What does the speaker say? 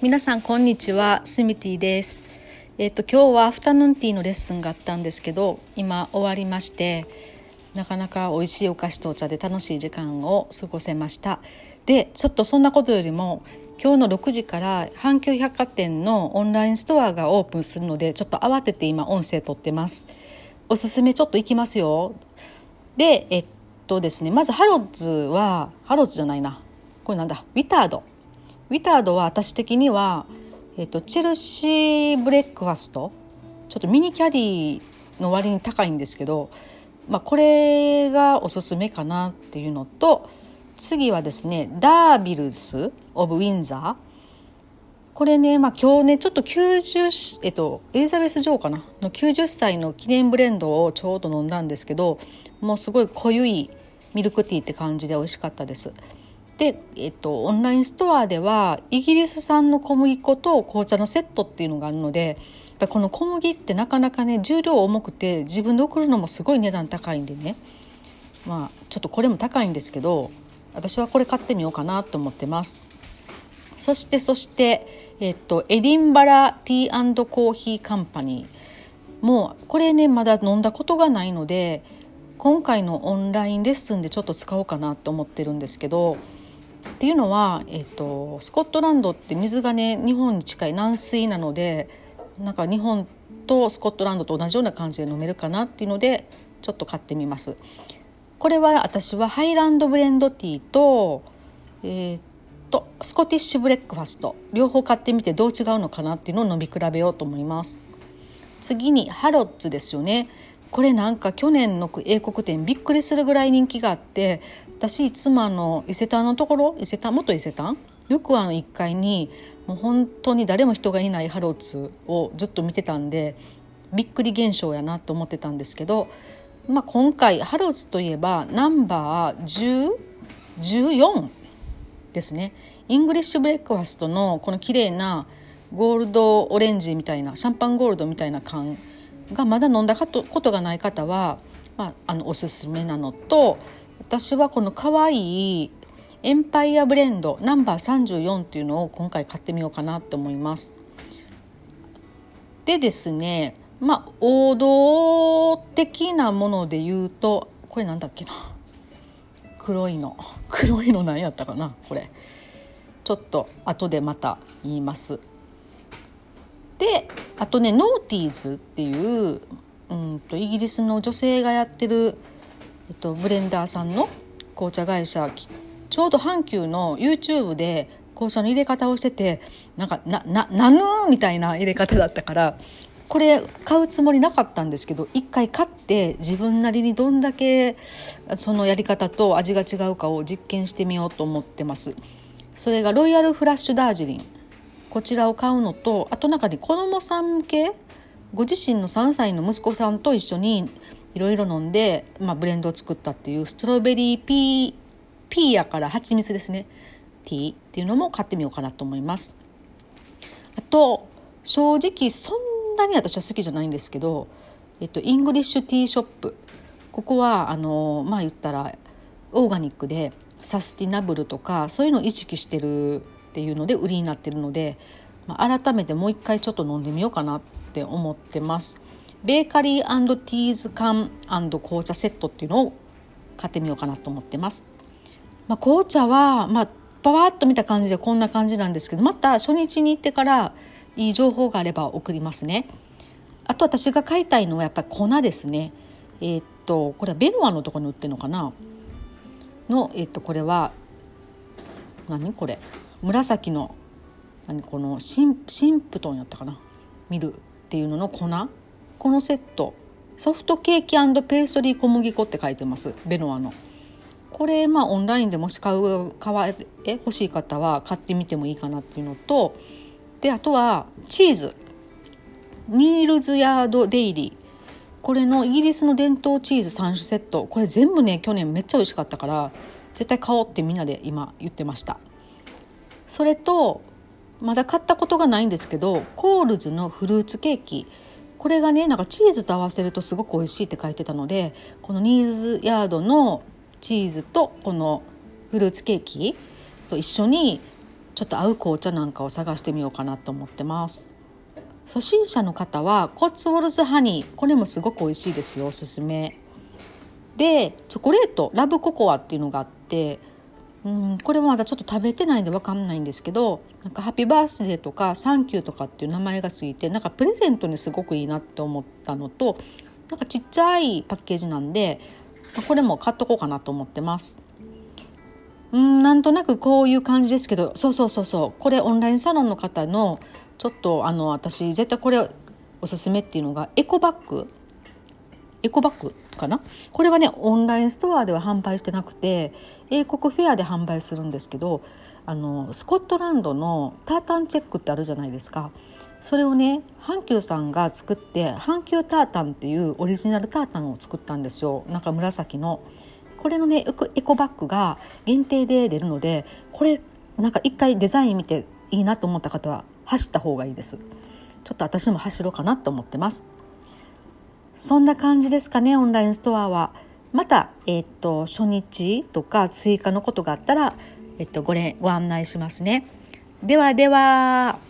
皆さんこんにちは。スミティです。えっ、と今日はアフタヌーンティーのレッスンがあったんですけど今終わりましてなかなか美味しいお菓子とお茶で楽しい時間を過ごせました。でちょっとそんなことよりも今日の6時から阪急百貨店のオンラインストアがオープンするのでちょっと慌てて今音声撮ってます。おすすめちょっと行きますよ。でえっとですねまずハロッズはハロッズじゃないな。これなんだ？ウィタードウィタードは私的には、えっと、チェルシーブレックファスト。ちょっとミニキャディの割に高いんですけど、まあ、これがおすすめかなっていうのと次はですねダービルス・オブ・ウィンザー。これね、まあ、今日ねちょっと90、えっと、エリザベス女王かな？の90歳の記念ブレンドをちょうど飲んだんですけどもうすごい濃ゆいミルクティーって感じで美味しかったです。で、えっと、オンラインストアではイギリス産の小麦粉と紅茶のセットっていうのがあるのでやっぱこの小麦ってなかなかね重量重くて自分で送るのもすごい値段高いんでね。まあちょっとこれも高いんですけど私はこれ買ってみようかなと思ってます。そしてそして、えっと、エディンバラティーコーヒーカンパニー。もうこれねまだ飲んだことがないので今回のオンラインレッスンでちょっと使おうかなと思ってるんですけどっていうのは、えーと、スコットランドって水がね日本に近い軟水なのでなんか日本とスコットランドと同じような感じで飲めるかなっていうのでちょっと買ってみます。これは私はハイランドブレンドティーと,、えーと、スコティッシュブレックファスト両方買ってみてどう違うのかなっていうのを飲み比べようと思います。次にハロッズですよねこれなんか去年の英国展びっくりするぐらい人気があって私いつもあの伊勢丹のところ伊勢丹元伊勢丹よくあの1階にもう本当に誰も人がいないハロッズをずっと見てたんでびっくり現象やなと思ってたんですけど、まあ、今回ハロッズといえばナンバー1014ですね。イングリッシュブレックファストのこの綺麗なゴールドオレンジみたいなシャンパンゴールドみたいな缶がまだ飲んだことがない方は、まあ、あのおすすめなのと私はこの可愛いエンパイアブレンドナンバー34っていうのを今回買ってみようかなと思います。でですねまあ王道的なもので言うとこれなんだっけな？黒いの。黒いの何やったかな？これ。ちょっと後でまた言います。であとねノーティーズっていううんとイギリスの女性がやってる、えっと、ブレンダーさんの紅茶会社ちょうど阪急の YouTube で紅茶の入れ方をしててなんかなななぬーみたいな入れ方だったからこれ買うつもりなかったんですけど一回買って自分なりにどんだけそのやり方と味が違うかを実験してみようと思ってます。それがロイヤルフラッシュダージリン。こちらを買うのとあと中に子供さん向けご自身の3歳の息子さんと一緒にいろいろ飲んで、まあ、ブレンドを作ったっていうストロベリーピーピーヤから蜂蜜ですね。ティーっていうのも買ってみようかなと思います。あと正直そんなに私は好きじゃないんですけど、えっと、イングリッシュティーショップ。ここはあのまあ言ったらオーガニックでサスティナブルとかそういうのを意識してるっていうので売りになってるので、まあ、改めてもう一回ちょっと飲んでみようかなって思ってます。ベーカリーティーズ缶紅茶セットっていうのを買ってみようかなと思ってます。まあ、紅茶は、まあ、パワーッと見た感じでこんな感じなんですけどまた初日に行ってからいい情報があれば送りますね。あと私が買いたいのはやっぱり粉ですね。えー、っとこれはベノアのとこに売ってるのかな？の、えー、っとこれは何これ？紫の何このシンシンプトンやったかな？見るっていうのの粉？このセット。ソフトケーキペーストリー小麦粉って書いてます。ベノアの。これまあオンラインでもし買う買え欲しい方は買ってみてもいいかなっていうのとであとはチーズ。ニールズヤードデイリー。これのイギリスの伝統チーズ3種セット。これ全部ね去年めっちゃ美味しかったから絶対買おうってみんなで今言ってました。それとまだ買ったことがないんですけどコールズのフルーツケーキ。これがねなんかチーズと合わせるとすごく美味しいって書いてたのでこのニーズヤードのチーズとこのフルーツケーキと一緒にちょっと合う紅茶なんかを探してみようかなと思ってます。初心者の方はコッツウォルズハニーこれもすごく美味しいですよおすすめ。でチョコレートラブココアっていうのがあってうんこれはまだちょっと食べてないんで分かんないんですけどなんかハッピーバースデーとかサンキューとかっていう名前がついてなんかプレゼントにすごくいいなって思ったのとなんかちっちゃいパッケージなんでこれも買っとこうかなと思ってます。うんなんとなくこういう感じですけどそうそうそうそうこれオンラインサロンの方のちょっとあの私絶対これおすすめっていうのがエコバッグ？エコバッグかな？これはねオンラインストアでは販売してなくて英国フェアで販売するんですけどあのスコットランドのタータンチェックってあるじゃないですか。それをね阪急さんが作って阪急タータンっていうオリジナルタータンを作ったんですよ。なんか紫の。これのねエコバッグが限定で出るのでこれなんか一回デザイン見ていいなと思った方は走った方がいいです。ちょっと私も走ろうかなと思ってます。そんな感じですかねオンラインストアは。また、えっ、と初日とか追加のことがあったら、えっ、とごれご案内しますね。ではでは。